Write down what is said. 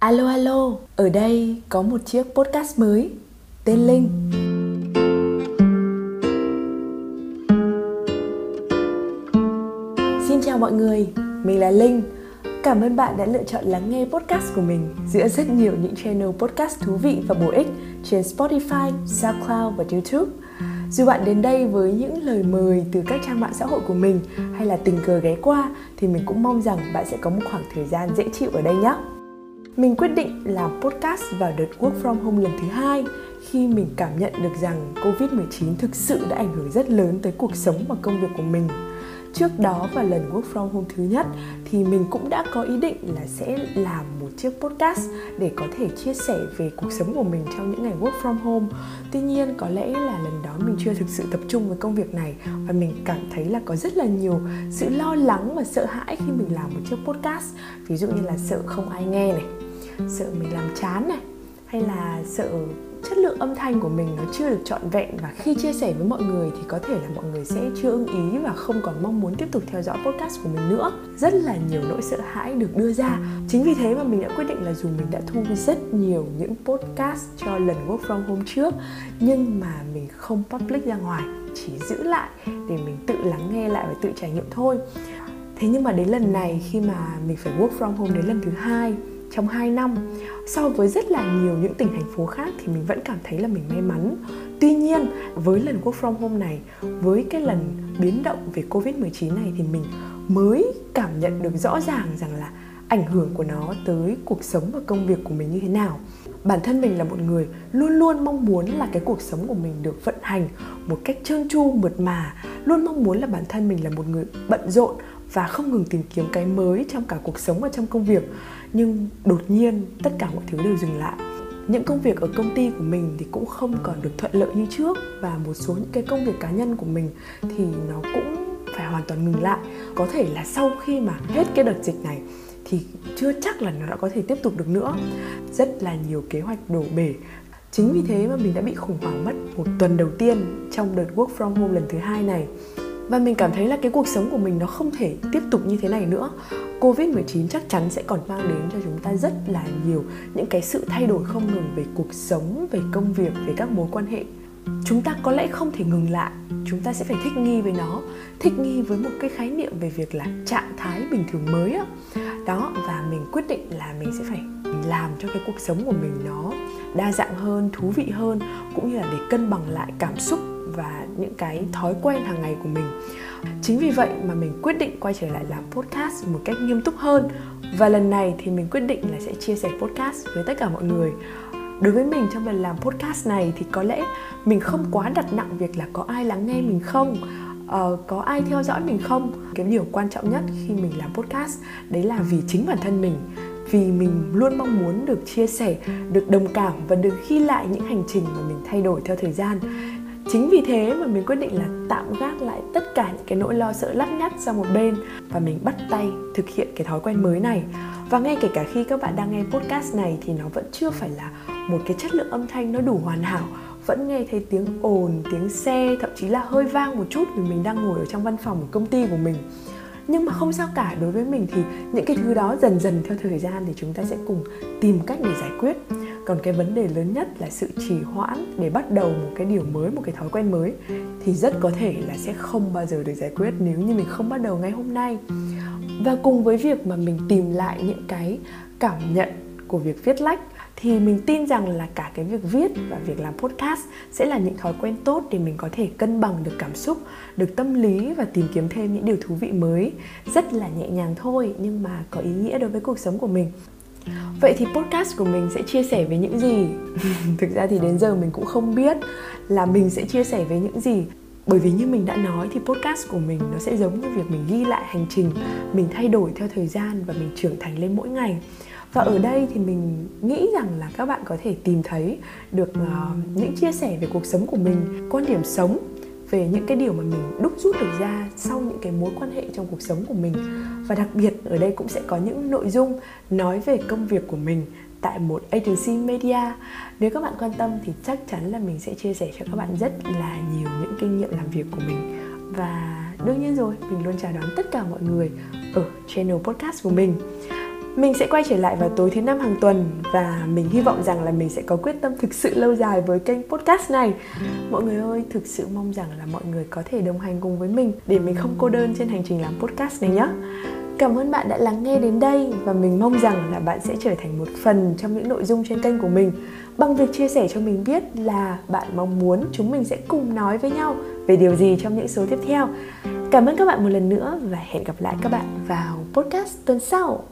Alo alo, ở đây có một chiếc podcast mới tên Linh. Xin chào mọi người, mình là Linh. Cảm ơn bạn đã lựa chọn lắng nghe podcast của mình giữa rất nhiều những channel podcast thú vị và bổ ích trên Spotify, SoundCloud và YouTube. Dù bạn đến đây với những lời mời từ các trang mạng xã hội của mình hay là tình cờ ghé qua thì mình cũng mong rằng bạn sẽ có một khoảng thời gian dễ chịu ở đây nhé. Mình quyết định làm podcast vào đợt work from home lần thứ hai khi mình cảm nhận được rằng Covid-19 thực sự đã ảnh hưởng rất lớn tới cuộc sống và công việc của mình. Trước đó vào lần work from home thứ nhất thì mình cũng đã có ý định là sẽ làm một chiếc podcast để có thể chia sẻ về cuộc sống của mình trong những ngày work from home. Tuy nhiên có lẽ là lần đó mình chưa thực sự tập trung với công việc này và mình cảm thấy là có rất là nhiều sự lo lắng và sợ hãi khi mình làm một chiếc podcast. Ví dụ như là sợ không ai nghe này, sợ mình làm chán này, hay là sợ chất lượng âm thanh của mình nó chưa được trọn vẹn. Và khi chia sẻ với mọi người thì có thể là mọi người sẽ chưa ưng ý và không còn mong muốn tiếp tục theo dõi podcast của mình nữa. Rất là nhiều nỗi sợ hãi được đưa ra. Chính vì thế mà mình đã quyết định là dù mình đã thu rất nhiều những podcast cho lần work from home trước, nhưng mà mình không public ra ngoài, chỉ giữ lại để mình tự lắng nghe lại và tự trải nghiệm thôi. Thế nhưng mà đến lần này, khi mà mình phải work from home đến lần thứ hai trong 2 năm. So với rất là nhiều những tỉnh, thành phố khác thì mình vẫn cảm thấy là mình may mắn. Tuy nhiên, với lần work from home này, với cái lần biến động về covid 19 này thì mình mới cảm nhận được rõ ràng rằng là ảnh hưởng của nó tới cuộc sống và công việc của mình như thế nào. Bản thân mình là một người luôn luôn mong muốn là cái cuộc sống của mình được vận hành một cách trơn tru, mượt mà. Luôn mong muốn là bản thân mình là một người bận rộn và không ngừng tìm kiếm cái mới trong cả cuộc sống và trong công việc. Nhưng đột nhiên, tất cả mọi thứ đều dừng lại. Những công việc ở công ty của mình thì cũng không còn được thuận lợi như trước và một số những cái công việc cá nhân của mình thì nó cũng phải hoàn toàn ngừng lại. Có thể là sau khi mà hết cái đợt dịch này thì chưa chắc là nó đã có thể tiếp tục được nữa. Rất là nhiều kế hoạch đổ bể. Chính vì thế mà mình đã bị khủng hoảng mất một tuần đầu tiên trong đợt work from home lần thứ hai này. Và mình cảm thấy là cái cuộc sống của mình nó không thể tiếp tục như thế này nữa. Covid-19 chắc chắn sẽ còn mang đến cho chúng ta rất là nhiều những cái sự thay đổi không ngừng về cuộc sống, về công việc, về các mối quan hệ chúng ta có lẽ không thể ngừng lại. Chúng ta sẽ phải thích nghi với nó, thích nghi với một cái khái niệm về việc là trạng thái bình thường mới á. Đó, và mình quyết định là mình sẽ phải làm cho cái cuộc sống của mình nó đa dạng hơn, thú vị hơn, cũng như là để cân bằng lại cảm xúc và những cái thói quen hàng ngày của mình. Chính vì vậy mà mình quyết định quay trở lại làm podcast một cách nghiêm túc hơn. Và lần này thì mình quyết định là sẽ chia sẻ podcast với tất cả mọi người đối với mình trong lần làm podcast này thì có lẽ mình không quá đặt nặng việc là có ai lắng nghe mình không? Uh, có ai theo dõi mình không? Cái điều quan trọng nhất khi mình làm podcast đấy là vì chính bản thân mình. Vì mình luôn mong muốn được chia sẻ được đồng cảm và được ghi lại những hành trình mà mình thay đổi theo thời gian. Chính vì thế mà mình quyết định là tạm gác lại tất cả những cái nỗi lo sợ lắt nhắt sang một bên và mình bắt tay thực hiện cái thói quen mới này. Và ngay kể cả khi các bạn đang nghe podcast này thì nó vẫn chưa phải là một cái chất lượng âm thanh nó đủ hoàn hảo, vẫn nghe thấy tiếng ồn, tiếng xe, thậm chí là hơi vang một chút vì mình đang ngồi ở trong văn phòng của công ty của mình. Nhưng mà không sao cả, đối với mình thì những cái thứ đó dần dần theo thời gian thì chúng ta sẽ cùng tìm cách để giải quyết. Còn cái vấn đề lớn nhất là sự trì hoãn để bắt đầu một cái điều mới, một cái thói quen mới thì rất có thể là sẽ không bao giờ được giải quyết nếu như mình không bắt đầu ngay hôm nay. Và cùng với việc mà mình tìm lại những cái cảm nhận của việc viết lách thì mình tin rằng là cả cái việc viết và việc làm podcast sẽ là những thói quen tốt để mình có thể cân bằng được cảm xúc, được tâm lý và tìm kiếm thêm những điều thú vị mới. Rất là nhẹ nhàng thôi nhưng mà có ý nghĩa đối với cuộc sống của mình. Vậy thì podcast của mình sẽ chia sẻ về những gì? Thực ra thì đến giờ mình cũng không biết là mình sẽ chia sẻ về những gì bởi vì như mình đã nói thì podcast của mình nó sẽ giống như việc mình ghi lại hành trình mình thay đổi theo thời gian và mình trưởng thành lên mỗi ngày và ở đây thì mình nghĩ rằng là các bạn có thể tìm thấy được uh, những chia sẻ về cuộc sống của mình quan điểm sống về những cái điều mà mình đúc rút được ra sau những cái mối quan hệ trong cuộc sống của mình. Và đặc biệt ở đây cũng sẽ có những nội dung nói về công việc của mình tại một agency media. Nếu các bạn quan tâm thì chắc chắn là mình sẽ chia sẻ cho các bạn rất là nhiều những kinh nghiệm làm việc của mình. Và đương nhiên rồi mình luôn chào đón tất cả mọi người ở channel podcast của mình mình sẽ quay trở lại vào tối thứ năm hàng tuần và mình hy vọng rằng là mình sẽ có quyết tâm thực sự lâu dài với kênh podcast này. Mọi người ơi, thực sự mong rằng là mọi người có thể đồng hành cùng với mình để mình không cô đơn trên hành trình làm podcast này nhé. Cảm ơn bạn đã lắng nghe đến đây và mình mong rằng là bạn sẽ trở thành một phần trong những nội dung trên kênh của mình bằng việc chia sẻ cho mình biết là bạn mong muốn chúng mình sẽ cùng nói với nhau về điều gì trong những số tiếp theo. Cảm ơn các bạn một lần nữa và hẹn gặp lại các bạn vào podcast tuần sau.